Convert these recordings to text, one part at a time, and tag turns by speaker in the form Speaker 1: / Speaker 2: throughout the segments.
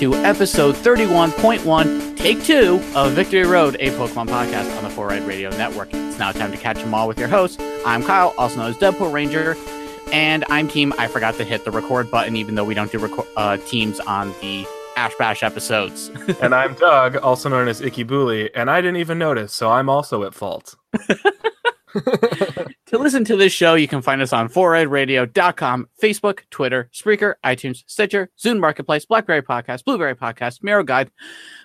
Speaker 1: To episode 31.1, take two of Victory Road, a Pokemon podcast on the Four Eyed Radio Network. It's now time to catch them all with your host. I'm Kyle, also known as Deadpool Ranger, and I'm team. I forgot to hit the record button, even though we don't do uh, teams on the Ash Bash episodes.
Speaker 2: and I'm Doug, also known as Icky Booley, and I didn't even notice, so I'm also at fault.
Speaker 1: to listen to this show, you can find us on 4eyeradio.com, Facebook, Twitter, Spreaker, iTunes, Stitcher, Zune Marketplace, Blackberry Podcast, Blueberry Podcast, Miro Guide,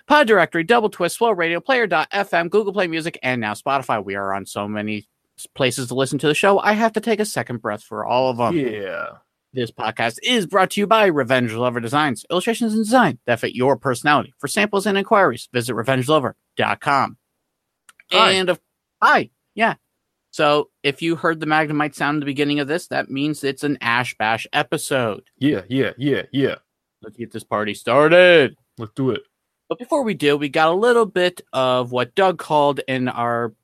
Speaker 1: Pod Directory, Double Twist, Swell Radio, Player.fm, Google Play Music, and now Spotify. We are on so many places to listen to the show. I have to take a second breath for all of them.
Speaker 2: Yeah.
Speaker 1: This podcast is brought to you by Revenge Lover Designs, illustrations and design that fit your personality. For samples and inquiries, visit revengelover.com.
Speaker 2: Hi.
Speaker 1: And of, hi, yeah. So if you heard the Magnemite sound at the beginning of this, that means it's an Ash Bash episode.
Speaker 2: Yeah, yeah, yeah, yeah.
Speaker 1: Let's get this party started.
Speaker 2: Let's do it.
Speaker 1: But before we do, we got a little bit of what Doug called in our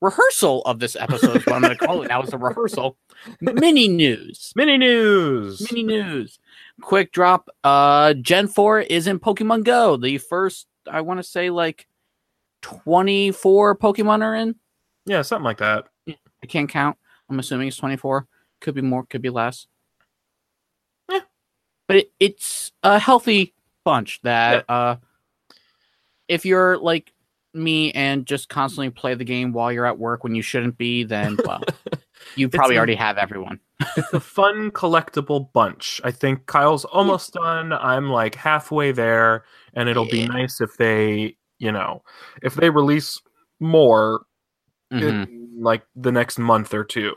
Speaker 1: rehearsal of this episode, is what I'm going to call it now. It's a rehearsal. Mini news.
Speaker 2: Mini news.
Speaker 1: Mini news. Quick drop. Uh Gen 4 is in Pokemon Go. The first, I want to say like 24 Pokemon are in.
Speaker 2: Yeah, something like that.
Speaker 1: I can't count. I'm assuming it's 24. Could be more, could be less.
Speaker 2: Yeah.
Speaker 1: But it, it's a healthy bunch that uh if you're like me and just constantly play the game while you're at work when you shouldn't be, then well, you probably
Speaker 2: a-
Speaker 1: already have everyone.
Speaker 2: It's a fun collectible bunch. I think Kyle's almost done. I'm like halfway there, and it'll be nice if they, you know, if they release more
Speaker 1: Mhm.
Speaker 2: in like the next month or two.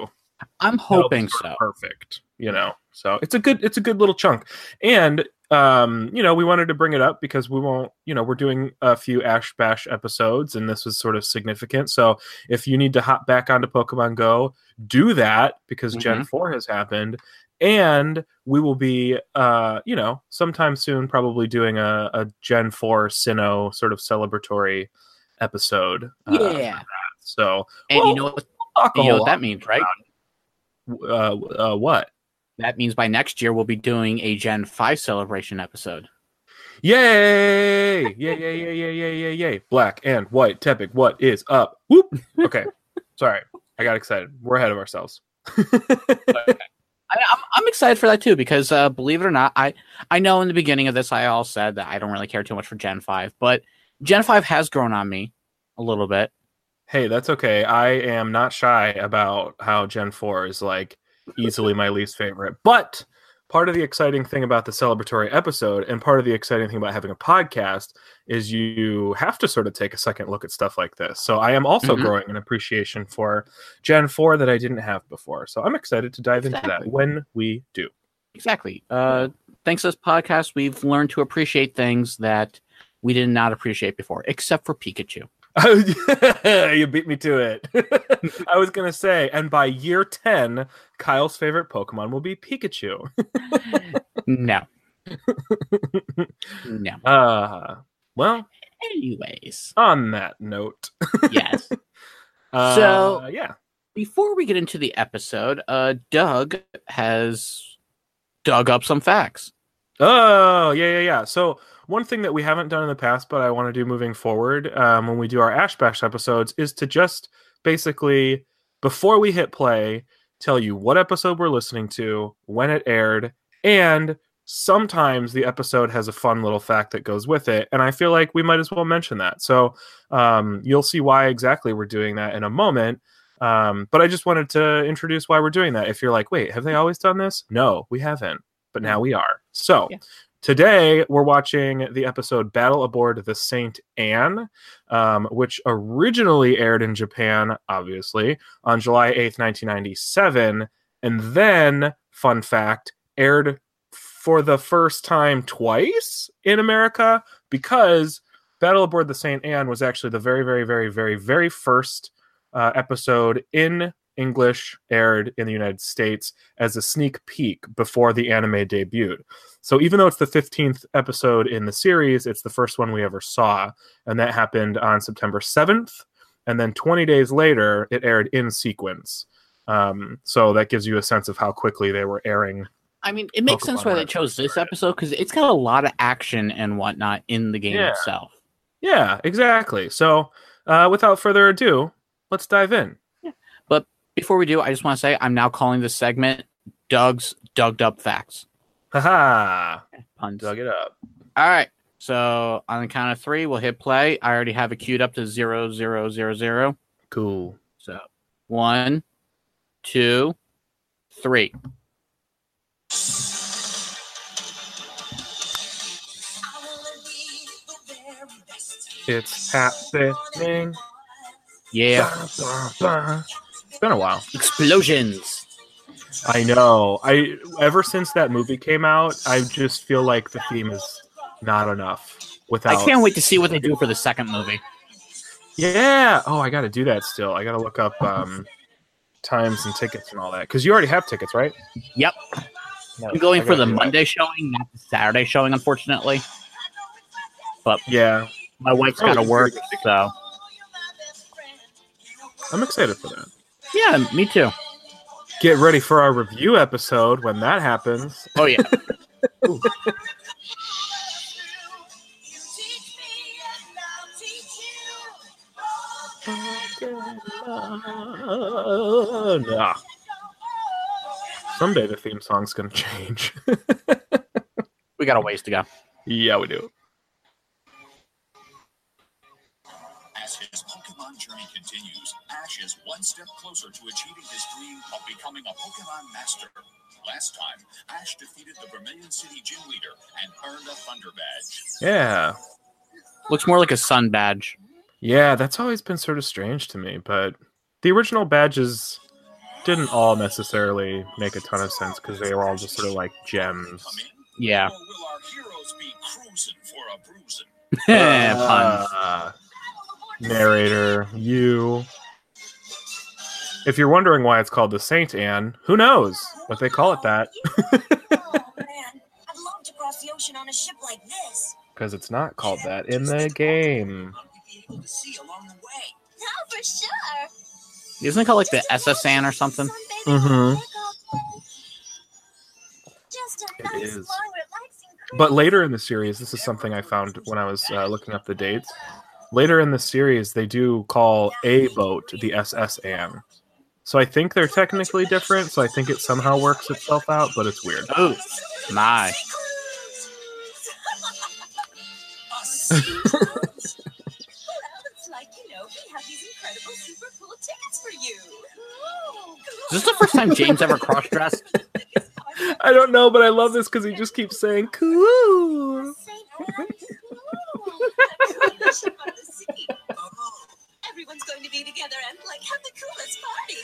Speaker 1: I'm hoping so.
Speaker 2: perfect you know? So it's a good it's a good little chunk. And um you know we wanted to bring it up because we won't you know we're doing a few ash bash episodes and this was sort of significant. So if you need to hop back onto pokemon go do that because gen 4 has happened. And we will be uh you know sometime soon probably doing a, a gen 4 sinnoh sort of celebratory episode uh,
Speaker 1: Yeah.
Speaker 2: So
Speaker 1: And you know what
Speaker 2: a
Speaker 1: you know what that means, right?
Speaker 2: uh, uh what
Speaker 1: That means by next year we'll be doing a Gen 5 celebration episode.
Speaker 2: Yay! Yay, yay, yay, yay, yay, yay, yay. Black and white Tepig, what is up? Whoop! Okay. Sorry. I got excited. We're ahead of ourselves.
Speaker 1: I, I'm, I'm excited for that too because uh, believe it or not, I I know in the beginning of this I all said that I don't really care too much for Gen 5, but Gen 5 has grown on me a little bit.
Speaker 2: Hey, that's okay. I am not shy about how Gen 4 is like easily my least favorite. But part of the exciting thing about the celebratory episode and part of the exciting thing about having a podcast is you have to sort of take a second look at stuff like this. So I am also
Speaker 1: Mhm.
Speaker 2: growing an appreciation for Gen 4 that I didn't have before. So I'm excited to dive into that when we do.
Speaker 1: Exactly. Uh, thanks to this podcast, we've learned to appreciate things that we did not appreciate before, except for Pikachu.
Speaker 2: you beat me to it. I was going to say, and by year 10, Kyle's favorite Pokemon will be Pikachu.
Speaker 1: No. no.
Speaker 2: Uh, well,
Speaker 1: Anyways,
Speaker 2: on that note,
Speaker 1: yes.
Speaker 2: uh,
Speaker 1: So-
Speaker 2: yeah.
Speaker 1: Before we get into the episode, uh, Doug has dug up some facts.
Speaker 2: Oh, yeah, yeah, yeah. So, one thing that we haven't done in the past, but I want to do moving forward um, when we do our Ash Bash episodes is to just basically, before we hit play, tell you what episode we're listening to, when it aired, and sometimes the episode has a fun little fact that goes with it. And I feel like we might as well mention that. So, um, you'll see why exactly we're doing that in a moment. Um, but I just wanted to introduce why we're doing that. If you're like, wait, have they always done this? No, we haven't, but now we are. So
Speaker 1: Yeah.
Speaker 2: Today we're watching the episode Battle Aboard the Saint Anne, um, which originally aired in Japan, obviously, on July 8th, 1997. And then, fun fact, aired for the first time twice in America because Battle Aboard the St. Anne was actually the very, very, very, very, very first uh, episode in English aired in the United States as a sneak peek before the anime debuted. So even though it's the 15th episode in the series, it's the first one we ever saw. And that happened on September 7th. And then 20 days later, it aired in sequence. Um, so that gives you a sense of how quickly they were airing.
Speaker 1: I mean, it makes sense
Speaker 2: Pokemon
Speaker 1: why they chose this episode because it's got a lot of action and whatnot in the game
Speaker 2: Yeah.
Speaker 1: itself.
Speaker 2: Yeah, exactly. So uh, without further ado, let's dive in.
Speaker 1: Before we do, I just want to say I'm now calling this segment Doug's Dugged Up Facts.
Speaker 2: Haha.
Speaker 1: Puns.
Speaker 2: Dug it up.
Speaker 1: All right. So on the count of three, we'll hit play. I already have it queued up to zero zero zero zero.
Speaker 2: Cool.
Speaker 1: So one, two, three.
Speaker 2: It's happening.
Speaker 1: Yeah.
Speaker 2: Bah, bah, bah. It's been a while.
Speaker 1: Explosions.
Speaker 2: I know. I ever since that movie came out, I just feel like the theme is not enough. Without,
Speaker 1: I can't wait to see what they do for the second movie.
Speaker 2: Yeah. Oh, I got to do that still. I got to look up um, times and tickets and all that because you already have tickets, right?
Speaker 1: Yep.
Speaker 2: No,
Speaker 1: I'm going for the
Speaker 2: do that.
Speaker 1: Monday showing, not the Saturday showing, unfortunately.
Speaker 2: But yeah,
Speaker 1: My wife's got to work, so
Speaker 2: I'm excited for that.
Speaker 1: Yeah, me too.
Speaker 2: Get ready for our review episode when that happens.
Speaker 1: Oh yeah.
Speaker 2: Nah. Someday the theme song's gonna change.
Speaker 1: we got a ways to go.
Speaker 2: yeah, we do.
Speaker 3: Ash is one step closer to achieving his dream of becoming a Pokemon master. Last time, Ash defeated the Vermilion City gym leader and earned a Thunder Badge.
Speaker 2: Yeah.
Speaker 1: Looks more like a sun badge.
Speaker 2: Yeah, that's always been sort of strange to me, but the original badges didn't all necessarily make a ton of sense because they were all just sort of like gems.
Speaker 3: Come in,
Speaker 1: Yeah.
Speaker 3: or will our heroes be cruising for a bruising?
Speaker 1: Puns.
Speaker 2: Uh, narrator, you. If you're wondering why it's called the Saint Anne, who knows? But they call it that
Speaker 4: oh man, I'd love to cross the ocean on a ship like this.
Speaker 2: because it's not called that in the game.
Speaker 3: I'll be able to see along the way.
Speaker 4: Oh, for sure.
Speaker 1: Isn't it called like the SS Ann or something?
Speaker 2: Mhm.
Speaker 4: Just a
Speaker 2: It
Speaker 4: nice,
Speaker 2: is.
Speaker 4: long, relaxing cruise.
Speaker 2: But later in the series, this is something I found when I was uh, looking up the dates. Later in the series, they do call a boat the SS Anne. So I think they're technically different. So I think it somehow works itself out, but it's weird.
Speaker 1: Oh, my.
Speaker 4: A sea cruise. well, it's like, you know, we have these incredible, super cool tickets for you. Cool.
Speaker 1: Is this the first time James ever cross dressed?
Speaker 2: I don't know, but I love this because he just keeps saying "cool."
Speaker 4: Saint Anne, cool. Cool ship on the sea.
Speaker 3: Oh,
Speaker 4: Everyone's going to be together and like have the coolest party.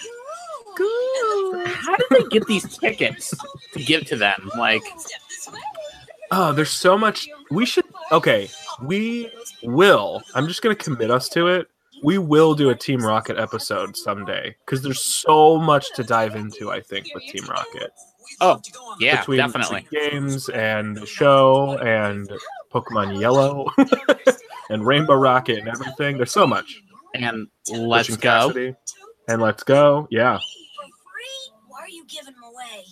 Speaker 2: Cool.
Speaker 1: How did they get these tickets to give to them? Like,
Speaker 4: Step this way.
Speaker 2: Oh, there's so much. We should. Okay, we will. I'm just gonna commit us to it. We will do a Team Rocket episode someday because there's so much to dive into. I think with Team Rocket
Speaker 1: Oh,
Speaker 3: love to go on
Speaker 1: yeah,
Speaker 2: between
Speaker 1: definitely.
Speaker 2: the games and the show and Pokemon Yellow and Rainbow Rocket and everything. There's so much.
Speaker 1: And let's go.
Speaker 2: Cassidy. And let's go. Yeah.
Speaker 4: Free? Why are you giving them away?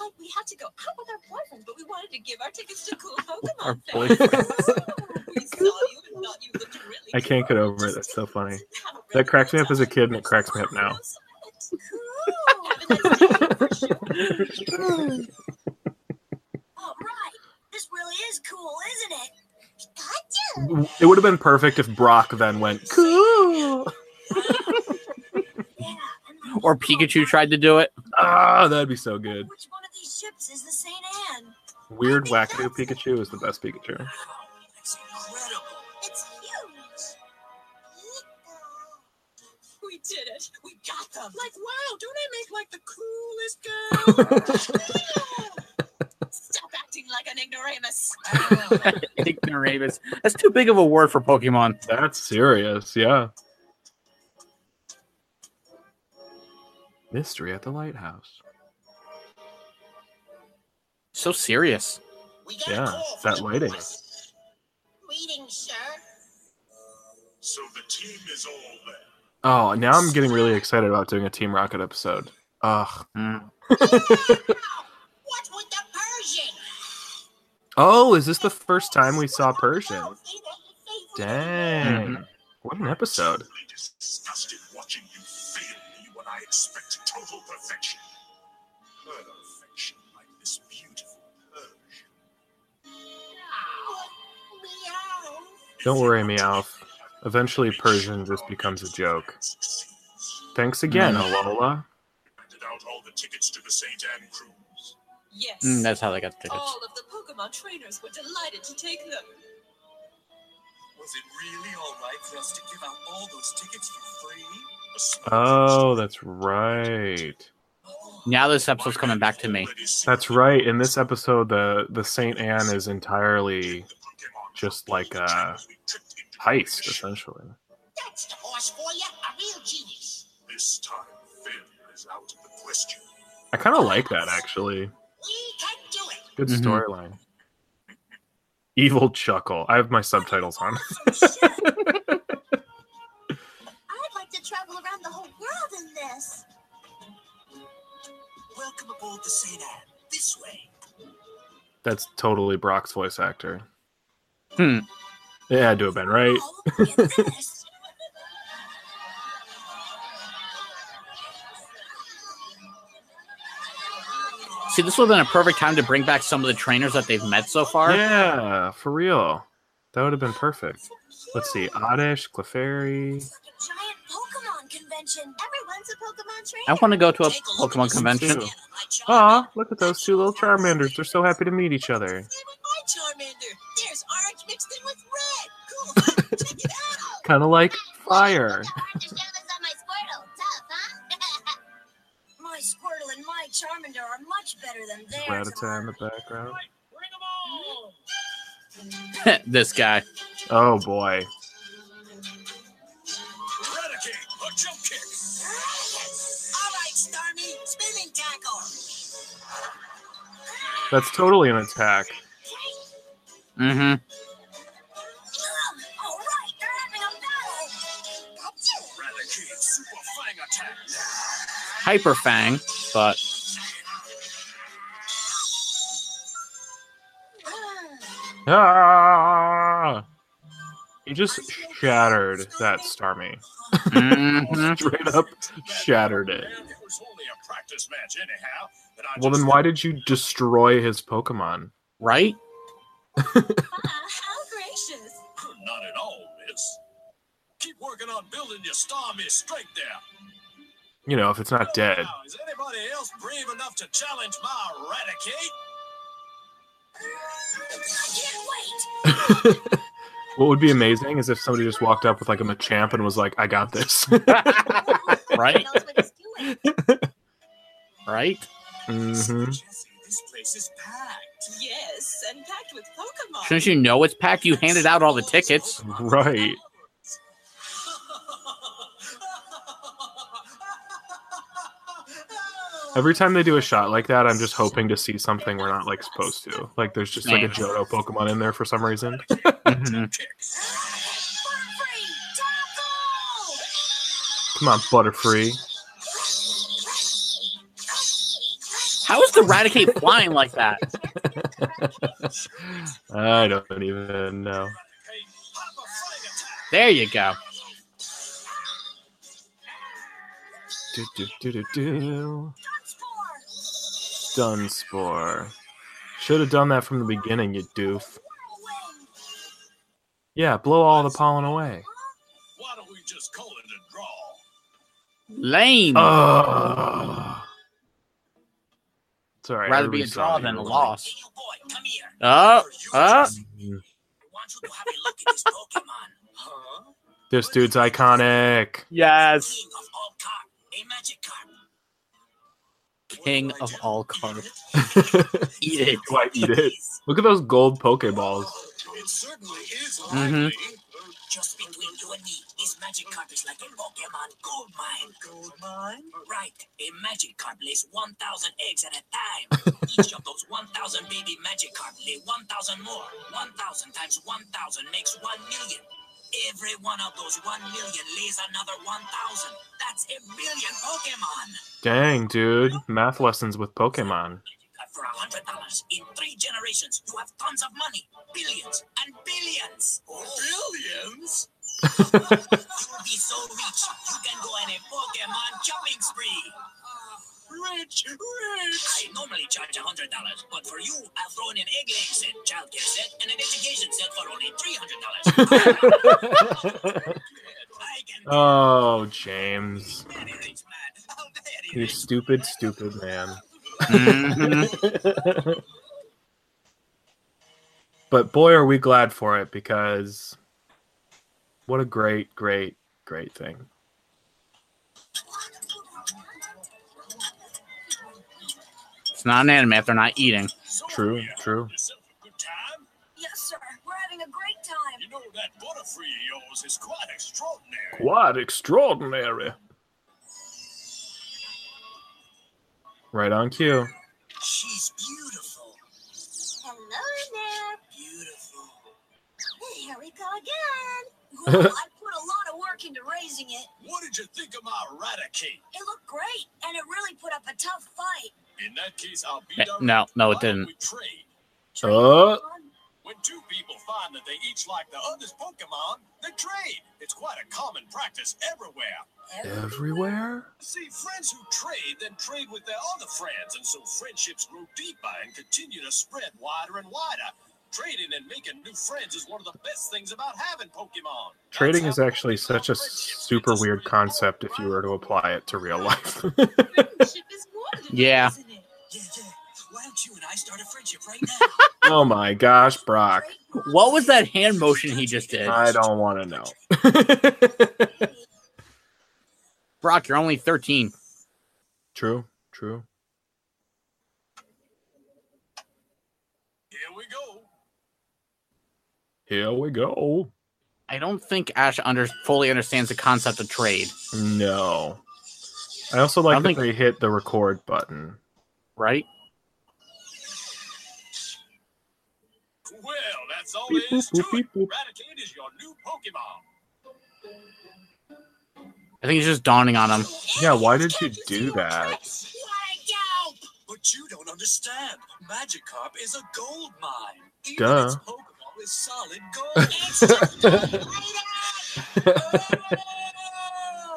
Speaker 4: Like we had to go out with our boyfriends, but we wanted to give our tickets to cool Pokemon
Speaker 1: Our
Speaker 4: fans.
Speaker 1: boyfriends.
Speaker 4: we saw you and thought you looked really
Speaker 2: I can't get over it. That's so funny. That cracks me up as a kid and it cracks me up now.
Speaker 4: All right, this really is cool, isn't it? Gotcha.
Speaker 2: It would have been perfect if Brock then went cool.
Speaker 1: Or Pikachu tried to do it.
Speaker 2: Ah, that'd be so good.
Speaker 4: Which one of these ships is the Saint Anne?
Speaker 2: Weird wackadoo Pikachu is the best Pikachu.
Speaker 3: It's incredible.
Speaker 4: It's huge. We did it. We got them.
Speaker 3: Like, wow, don't I make like the coolest girl?
Speaker 1: Acting like an ignoramus. Ignoramus. That's too big of a word for Pokemon.
Speaker 2: That's serious, yeah. Mystery at the lighthouse.
Speaker 1: So serious.
Speaker 3: We
Speaker 2: Yeah,
Speaker 3: a call from
Speaker 2: that
Speaker 3: the
Speaker 2: lighting.
Speaker 3: Reading, sir.
Speaker 5: So the team is all there.
Speaker 2: Oh, now I'm getting really excited about doing a Team Rocket episode. Ugh.
Speaker 1: Mm.
Speaker 3: What with the Persian?
Speaker 2: Oh, is this the first time we saw Persian?
Speaker 3: They were faithful.
Speaker 2: Dang.
Speaker 1: Mhm.
Speaker 2: What an episode.
Speaker 5: Disgusted watching you fail me when I expect total perfection. Perfection like this beautiful Persian.
Speaker 2: Don't worry, Meowth. Eventually, Persian just becomes a joke. Thanks again,
Speaker 1: Mm.
Speaker 2: Alola.
Speaker 5: Handed out all the tickets to the St. Anne cruise.
Speaker 6: Yes.
Speaker 1: Mm, that's how they got the tickets.
Speaker 6: All of the Pokemon trainers were delighted to take them.
Speaker 3: Was it really all right for us to give out all those tickets for free?
Speaker 2: Oh, that's right.
Speaker 1: Now this episode's coming back to me.
Speaker 2: That's right. In this episode, the the Saint Anne is entirely just like a heist, essentially.
Speaker 3: That's the horse for you, a real genius.
Speaker 5: This time, failure is out of the question.
Speaker 2: I kind of like that actually. Good
Speaker 1: Mhm.
Speaker 2: storyline. Evil chuckle. I have my subtitles on.
Speaker 4: I'd like to travel around the whole world in this.
Speaker 3: Welcome aboard the St. Anne. This way.
Speaker 2: That's totally Brock's voice actor.
Speaker 1: Hmm.
Speaker 2: It had to have been right.
Speaker 1: See, this would have been a perfect time to bring back some of the trainers that they've met so far.
Speaker 2: Yeah, for real. That would have been perfect. Let's see, Oddish, Clefairy.
Speaker 4: It's like a giant Pokemon convention. Everyone's a Pokemon trainer.
Speaker 1: I want to go to a
Speaker 3: Take a look at
Speaker 1: Pokemon convention.
Speaker 2: too.
Speaker 3: St. Anne of my Charmander.
Speaker 2: Aw, look at those two little Charmanders. They're so happy to meet each other.
Speaker 3: My Charmander. There's orange mixed in with red. Cool. Check it out.
Speaker 2: Kind of like fire.
Speaker 4: Hard to show this on my Squirtle. My Squirtle and my Charmander are much better than theirs.
Speaker 2: Rattata in the background.
Speaker 1: this guy.
Speaker 2: Oh boy.
Speaker 5: Raticate a jump kick.
Speaker 3: All right, Starmie. Spinning tackle.
Speaker 2: That's totally an attack.
Speaker 1: Mm-hmm.
Speaker 4: All right, they're having a battle. Gotcha.
Speaker 5: Raticate super fang attack.
Speaker 1: Hyper Fang, but
Speaker 2: Ah! He just shattered that Starmie.
Speaker 1: mhm.
Speaker 2: Straight up shattered it.
Speaker 5: And it was only a practice match anyhow. But I
Speaker 2: Well, then why did you destroy his Pokemon?
Speaker 1: right?
Speaker 4: How gracious.
Speaker 5: Not at all, miss. Keep working on building your Starmie strength there.
Speaker 2: You know, if it's not dead.
Speaker 5: Is anybody else brave enough to challenge my Raticate?
Speaker 4: I can't wait.
Speaker 2: What would be amazing is if somebody just walked up with like a Machamp and was like, I got this.
Speaker 1: Right?
Speaker 4: He knows what he's doing.
Speaker 1: Right?
Speaker 2: hmm
Speaker 3: Jessie, this place is packed.
Speaker 6: Yes, and packed with Pokemon.
Speaker 1: Shouldn't you know it's packed? You handed out all the tickets.
Speaker 2: Right. Every time they do a shot like that, I'm just hoping to see something we're not like supposed to. Like there's just like a Johto Pokemon in there for some reason.
Speaker 1: Mhm.
Speaker 5: Kick.
Speaker 4: Butterfree, tackle!
Speaker 2: Come on, Butterfree.
Speaker 1: How is the Raticate flying like that?
Speaker 2: I don't even know.
Speaker 5: Hey, Hyper Fang attack.
Speaker 1: There you go.
Speaker 2: Do, do, do, do, do.
Speaker 4: Spore!
Speaker 2: Stun Spore. Should have done that from the beginning, you doof. Yeah, blow all the pollen away.
Speaker 5: Why don't we just call it a draw?
Speaker 1: Lame.
Speaker 2: Ugh. It's alright.
Speaker 1: Rather be a draw
Speaker 2: saw
Speaker 1: than a loss.
Speaker 3: Hey, you boy, come here.
Speaker 1: Oh, oh.
Speaker 3: I want you to mm-hmm. have a look at this Pokemon. Huh?
Speaker 2: This dude's iconic.
Speaker 1: Yes.
Speaker 3: King of all carp, a magic carp.
Speaker 1: King of all carp.
Speaker 2: Do
Speaker 1: Eat it.
Speaker 2: I eat it? Look at those gold Pokeballs.
Speaker 5: It certainly is
Speaker 1: Mhm.
Speaker 7: Just between you and me, this Magikarp is like a Pokemon gold mine. Gold mine? Right. A Magikarp lays 1,000 eggs at a time. Each of those 1,000 baby Magikarp lay 1,000 more. 1,000 times 1,000 makes 1 million. Every one of those 1 million lays another 1,000. That's a million Pokemon.
Speaker 2: Dang, dude. Math lessons with Pokemon.
Speaker 7: For hundred dollars in three generations, you have tons of money, billions and billions.
Speaker 5: Billions?
Speaker 7: You'll be so rich, you can go on a Pokemon shopping spree.
Speaker 5: Rich, rich.
Speaker 7: I normally charge a hundred dollars, but for you, I'll throw in an egg laying set, childcare set, and an education set for only three hundred dollars.
Speaker 2: Oh, James.
Speaker 7: very rich man. Very
Speaker 2: You stupid, stupid man.
Speaker 1: Mhm.
Speaker 2: But boy, are we glad for it because what a great, great, great thing.
Speaker 1: It's not an anime if they're not eating.
Speaker 5: So,
Speaker 2: True,
Speaker 5: yeah,
Speaker 2: true.
Speaker 5: Yourself a good time?
Speaker 4: Yes, sir. We're having a great time.
Speaker 5: You know that Butterfree of yours is quite extraordinary.
Speaker 2: Quite extraordinary. Right on cue.
Speaker 7: She's beautiful,
Speaker 4: Hello there.
Speaker 7: beautiful.
Speaker 4: Here we go again. Well, I put a lot of work into raising it.
Speaker 5: What did you think of my Raticate?
Speaker 4: It looked great, and it really put up a tough fight.
Speaker 5: In that case, I'll be
Speaker 1: Eh, no, no, it didn't.
Speaker 5: We trade.
Speaker 4: Trade
Speaker 2: Uh.
Speaker 5: When two people find that they each like the other's Pokemon, they trade. It's quite a common practice everywhere.
Speaker 2: Everywhere?
Speaker 5: See, friends who trade then trade with their other friends, and so friendships grow deeper and continue to spread wider and wider. Trading and making new friends is one of the best things about having Pokemon. That's
Speaker 2: Trading
Speaker 5: how
Speaker 2: is actually
Speaker 5: Pokemon
Speaker 2: such a super
Speaker 5: gets
Speaker 2: weird concept if you were to apply it to real life.
Speaker 6: Friendship is wonderful,
Speaker 1: Yeah.
Speaker 6: Isn't it?
Speaker 7: Yeah, yeah. Why don't you and I start a friendship right now?
Speaker 2: oh my gosh, Brock.
Speaker 1: What was that hand motion he just did?
Speaker 2: I don't want to know.
Speaker 1: Brock, you're only 13.
Speaker 2: true, true.
Speaker 5: Here we go.
Speaker 2: Here we go.
Speaker 1: I don't think Ash under fully understands the concept of trade,
Speaker 2: No. I also like
Speaker 1: I
Speaker 2: that
Speaker 1: think-
Speaker 2: they hit the record button.
Speaker 1: Right?
Speaker 5: Well, that's all
Speaker 2: Beep,
Speaker 5: there is
Speaker 2: boop,
Speaker 5: to
Speaker 2: boop,
Speaker 5: it.
Speaker 2: boop.
Speaker 5: Raticate is your new Pokemon.
Speaker 1: I think it's just dawning on him.
Speaker 2: Yeah, why did you do that?
Speaker 7: What a! But you don't understand. Magikarp is a gold mine. Even
Speaker 2: Duh.
Speaker 7: its Pokeball is solid gold. it's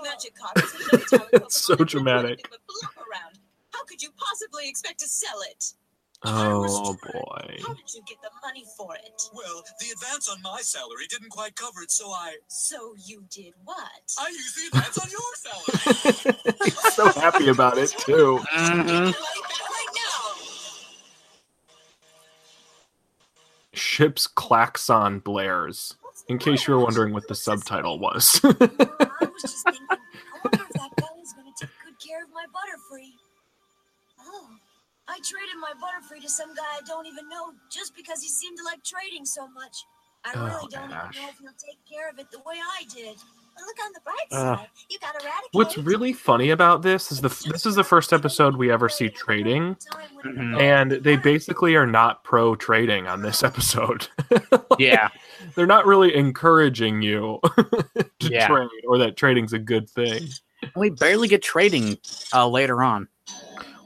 Speaker 6: Magikarp is another tower
Speaker 2: So dramatic.
Speaker 6: nothing but flop around. How could you possibly expect to sell it?
Speaker 2: Oh boy.
Speaker 6: How did you get the money for it?
Speaker 7: Well, the advance on my salary didn't quite cover it, so I
Speaker 6: So you did what?
Speaker 7: I used the advance on your salary.
Speaker 2: so happy about it too.
Speaker 1: Mhm.
Speaker 6: Money back right now.
Speaker 2: Ship's klaxon blares. In case you were wondering what the subtitle was.
Speaker 4: I was just thinking, I wonder if that guy is going to take good care of my Butterfree. Oh, I traded my Butterfree to some guy I don't even know just because he seemed to like trading so much. I
Speaker 2: Oh,
Speaker 4: really don't
Speaker 2: Ash.
Speaker 4: even know if he'll take care of it the way I did.
Speaker 6: But look on the bright
Speaker 2: Ugh.
Speaker 6: side. You got Raticate.
Speaker 2: What's really funny about this is the this is the first episode we ever see trading,
Speaker 1: Mhm.
Speaker 2: and they basically are not pro trading on this episode.
Speaker 1: Yeah.
Speaker 2: They're not really encouraging you to
Speaker 1: Yeah.
Speaker 2: trade or that trading's a good thing.
Speaker 1: We barely get trading uh, later on.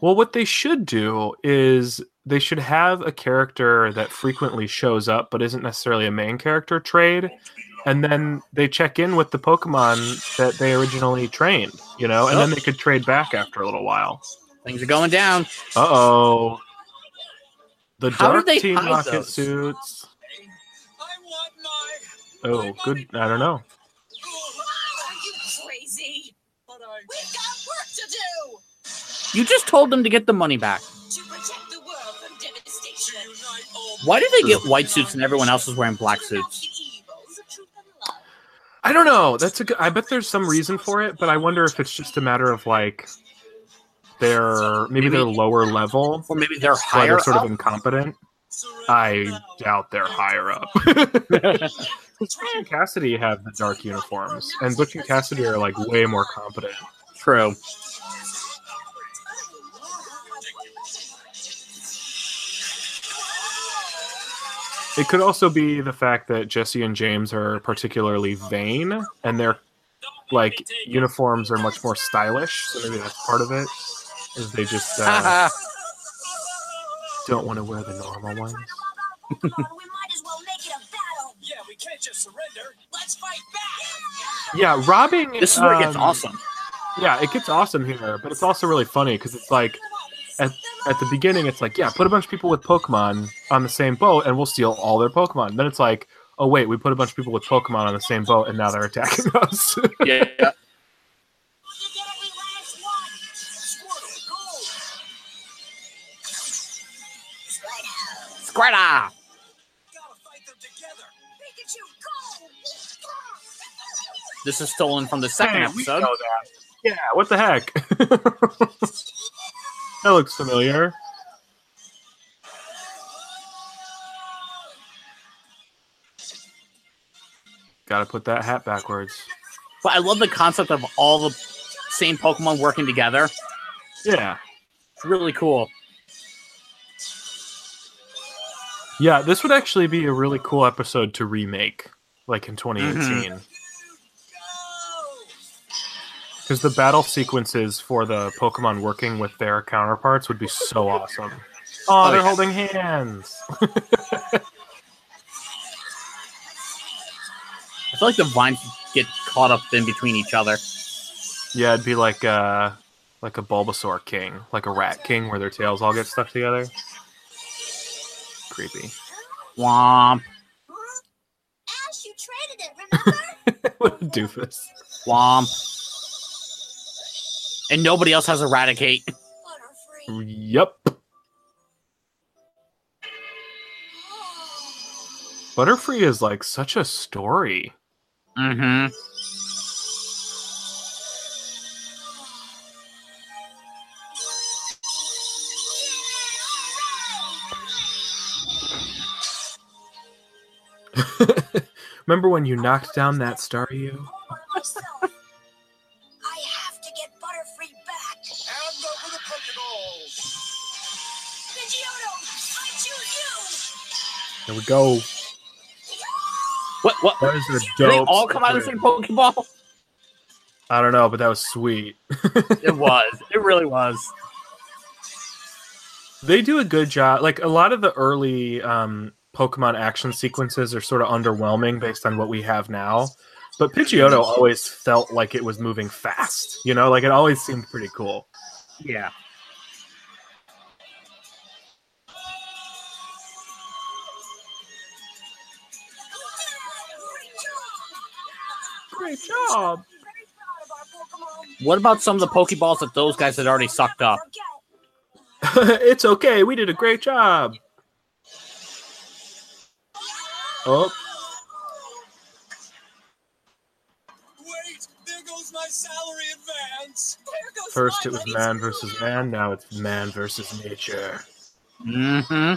Speaker 2: Well, what they should do is they should have a character that frequently shows up but isn't necessarily a main character trade. And then they check in with the Pokemon that they originally trained, you know, and then they could trade back after a little while.
Speaker 1: Things are going down.
Speaker 2: Uh oh. The
Speaker 1: How
Speaker 2: Dark Team Rocket
Speaker 1: those?
Speaker 2: suits.
Speaker 5: I want my.
Speaker 2: Oh, good. I don't know.
Speaker 6: You
Speaker 1: just told them to get the money back.
Speaker 6: to protect the world from devastation.
Speaker 5: Unite all
Speaker 1: Why do they get white suits and everyone else is wearing black suits?
Speaker 6: the evils of truth and love.
Speaker 2: I don't know. That's a good. I bet there's some reason for it, but I wonder if it's just a matter of like they're maybe they're lower level,
Speaker 1: Or maybe they're higher
Speaker 2: they're sort
Speaker 1: up?
Speaker 2: of incompetent. I doubt they're higher up. Butch and Cassidy have the dark uniforms, and Butch and Cassidy are like way more competent.
Speaker 1: True.
Speaker 2: It could also be the fact that Jessie and James are particularly vain, and their like uniforms are much more stylish. So maybe that's part of it. Is they just uh, don't want to wear the normal ones.
Speaker 4: Come on, we might as well make it a battle.
Speaker 5: Yeah, we can't just surrender. Let's fight back.
Speaker 2: Yeah, robbing.
Speaker 1: This is where it gets
Speaker 2: um,
Speaker 1: awesome.
Speaker 2: Yeah, it gets awesome here, but it's also really funny because it's like at, at the beginning, it's like, yeah, put a bunch of people with Pokemon on the same boat and we'll steal all their Pokemon. Then it's like, oh, wait, we put a bunch of people with Pokemon on the same boat and now they're attacking us.
Speaker 1: Yeah.
Speaker 4: You get every last one.
Speaker 5: Squirtle, go!
Speaker 1: Squirtle!
Speaker 5: Gotta fight them together.
Speaker 4: Pikachu, go!
Speaker 1: This is stolen from the second
Speaker 2: Hey, we
Speaker 1: episode.
Speaker 2: know that. Yeah, what the heck? that looks familiar. Gotta put that hat backwards.
Speaker 1: But I love the concept of all the same Pokemon working together.
Speaker 2: Yeah.
Speaker 1: It's really cool.
Speaker 2: Yeah, this would actually be a really cool episode to remake, like in 2018. Because the battle sequences for the Pokemon working with their counterparts would be so awesome. Oh,
Speaker 1: Oh,
Speaker 2: they're
Speaker 1: yeah.
Speaker 2: holding hands.
Speaker 1: I feel like the vines get caught up in between each other.
Speaker 2: Yeah, it'd be like uh like a Bulbasaur king, like a rat king, where their tails all get stuck together. Creepy.
Speaker 1: Womp,
Speaker 4: Ash, you traded it, remember?
Speaker 2: what a doofus.
Speaker 1: womp. And nobody else has
Speaker 4: Raticate.
Speaker 2: Yep. Butterfree is like such a story.
Speaker 1: Mm-hmm.
Speaker 2: Remember when you knocked down that Staryu?
Speaker 4: Myself.
Speaker 2: There we go.
Speaker 1: What? What?
Speaker 2: That is a
Speaker 1: Do they all come out of the same Pokeball?
Speaker 2: I don't know, but that was sweet.
Speaker 1: It was. It really was.
Speaker 2: they do a good job. Like a lot of the early um, Pokemon action sequences are sort of underwhelming based on what we have now. But Pidgeotto always felt like it was moving fast. You know, like it always seemed pretty cool.
Speaker 1: Yeah.
Speaker 2: Great job.
Speaker 4: Very proud of our Pokemon.
Speaker 1: What about some of the Pokeballs that those guys had already sucked up?
Speaker 2: It's okay. We did a great job. Oh,
Speaker 5: Wait, there goes my salary advance.
Speaker 2: First it was man versus man. Now it's man versus nature.
Speaker 1: Mm-hmm.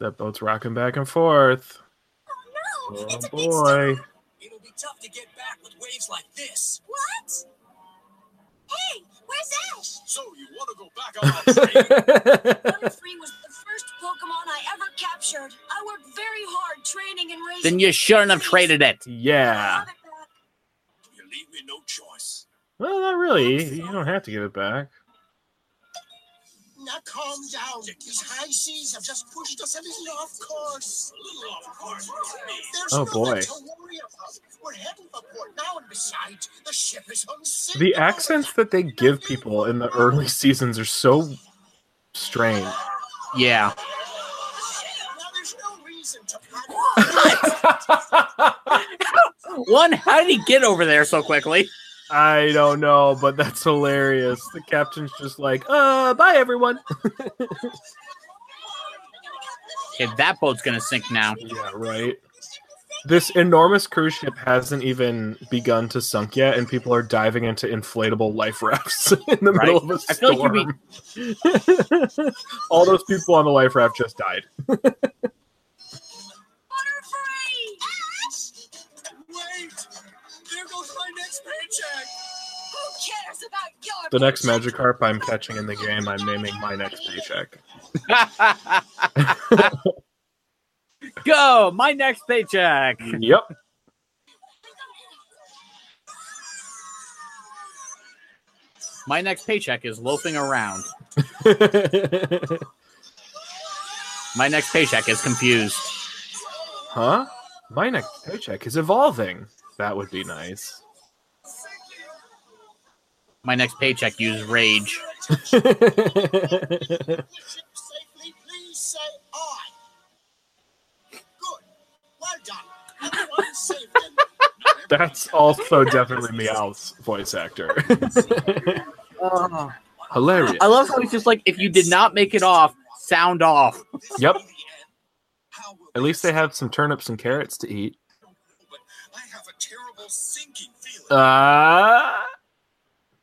Speaker 2: That boat's rocking back and forth.
Speaker 4: Oh no!
Speaker 2: Oh
Speaker 4: it's
Speaker 2: boy.
Speaker 4: storm.
Speaker 5: It'll be tough to get back with waves like this.
Speaker 4: What? Hey, where's Ash?
Speaker 5: So you want to go back on our train?
Speaker 4: Butterfree was the first Pokemon I ever captured. I worked very hard training and raising.
Speaker 1: Then you shouldn't have traded it.
Speaker 2: yeah.
Speaker 4: Have
Speaker 5: you leave me no choice.
Speaker 2: Well, not really. You don't have to give it back.
Speaker 5: Now calm down. These high seas have just pushed us a little off course. A little off course. There's
Speaker 2: Oh,
Speaker 5: nothing
Speaker 2: boy.
Speaker 5: to worry about. We're heading for port now, and besides, the ship is unsinkable.
Speaker 2: The accents that they give people in the early seasons are so strange.
Speaker 1: Yeah.
Speaker 5: Now there's no reason to.
Speaker 1: One, how did he get over there so quickly?
Speaker 2: I don't know, but that's hilarious. The captain's just like, uh, bye everyone.
Speaker 1: Okay, that boat's gonna sink now.
Speaker 2: yeah, right. this enormous cruise ship hasn't even begun to sunk yet, and people are diving into inflatable life rafts in the
Speaker 1: Right.
Speaker 2: middle of a
Speaker 1: feel like
Speaker 2: storm. All those people on the life raft just died.
Speaker 5: next paycheck!
Speaker 4: Who cares about your
Speaker 2: The next
Speaker 4: paycheck?
Speaker 2: Magikarp I'm catching in the game, I'm naming my next paycheck.
Speaker 1: Go, my next paycheck.
Speaker 2: Yep.
Speaker 1: My next paycheck is loafing around. My next paycheck is confused.
Speaker 2: huh? My next paycheck is evolving. That would be nice.
Speaker 1: My next paycheck use rage.
Speaker 5: Ship safely, please say I. Good. Well done. Everyone is safe then.
Speaker 2: That's also definitely Meowth's voice actor. Hilarious.
Speaker 1: I love how he's just like, if you did not make it off, sound off.
Speaker 2: Yep. At least they have some turnips and carrots to eat.
Speaker 5: But I have a terrible sinking feeling.
Speaker 2: Uh,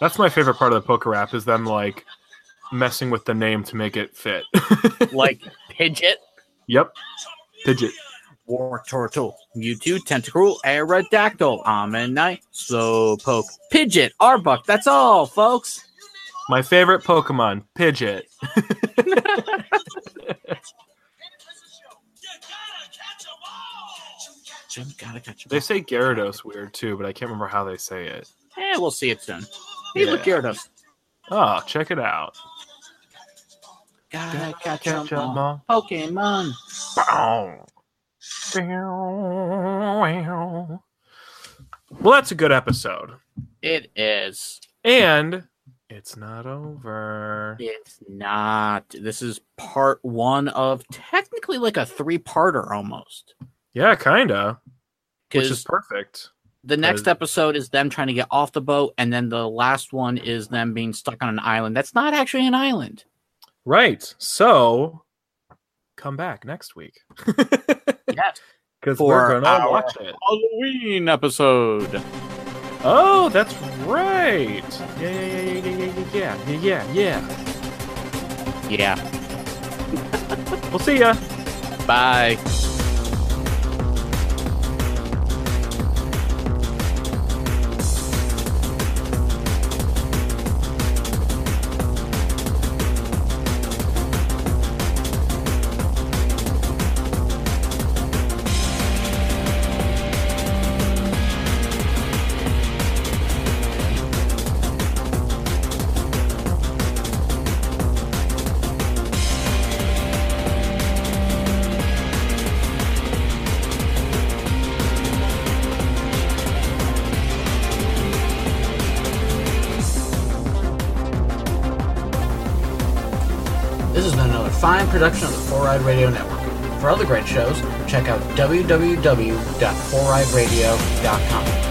Speaker 5: That's
Speaker 2: my favorite part of the Poke Rap is them like messing with the name to make it fit.
Speaker 1: Like Pidgeot,
Speaker 2: yep. Pidgeot.
Speaker 1: Wartortle, Mewtwo, Tentacruel, Aerodactyl, Omanyte, Slowpoke, Pidgeot, Arbok. That's all, folks.
Speaker 2: My favorite Pokemon, Pidgeot.
Speaker 1: Jim gotta catch
Speaker 2: They say Gyarados weird too, but I can't remember how they say it.
Speaker 1: Eh, we'll see it soon. Hey, look,
Speaker 2: Yeah.
Speaker 1: Gyarados.
Speaker 2: Oh, check it out.
Speaker 1: Gotta catch 'em
Speaker 2: Catch 'em
Speaker 1: all.
Speaker 2: all.
Speaker 1: Pokemon.
Speaker 2: Bow. Well, that's a good episode.
Speaker 1: It is.
Speaker 2: And it's not over.
Speaker 1: It's not. This is part one of technically like a three parter almost.
Speaker 2: Yeah, kinda. Which is perfect.
Speaker 1: The next
Speaker 2: because-
Speaker 1: episode is them trying to get off the boat, and then the last one is them being stuck on an island. That's not actually an island.
Speaker 2: Right. So come back next week.
Speaker 1: Yes.
Speaker 2: Because we're gonna watch it.
Speaker 1: Halloween episode.
Speaker 2: Oh, that's right. Yeah, yeah, yeah, yeah, yeah, yeah, yeah, yeah, yeah.
Speaker 1: Yeah.
Speaker 2: We'll see ya.
Speaker 1: Bye. Production of the Four Eyed Radio Network. For other great shows, check out www.foureyedradio.com.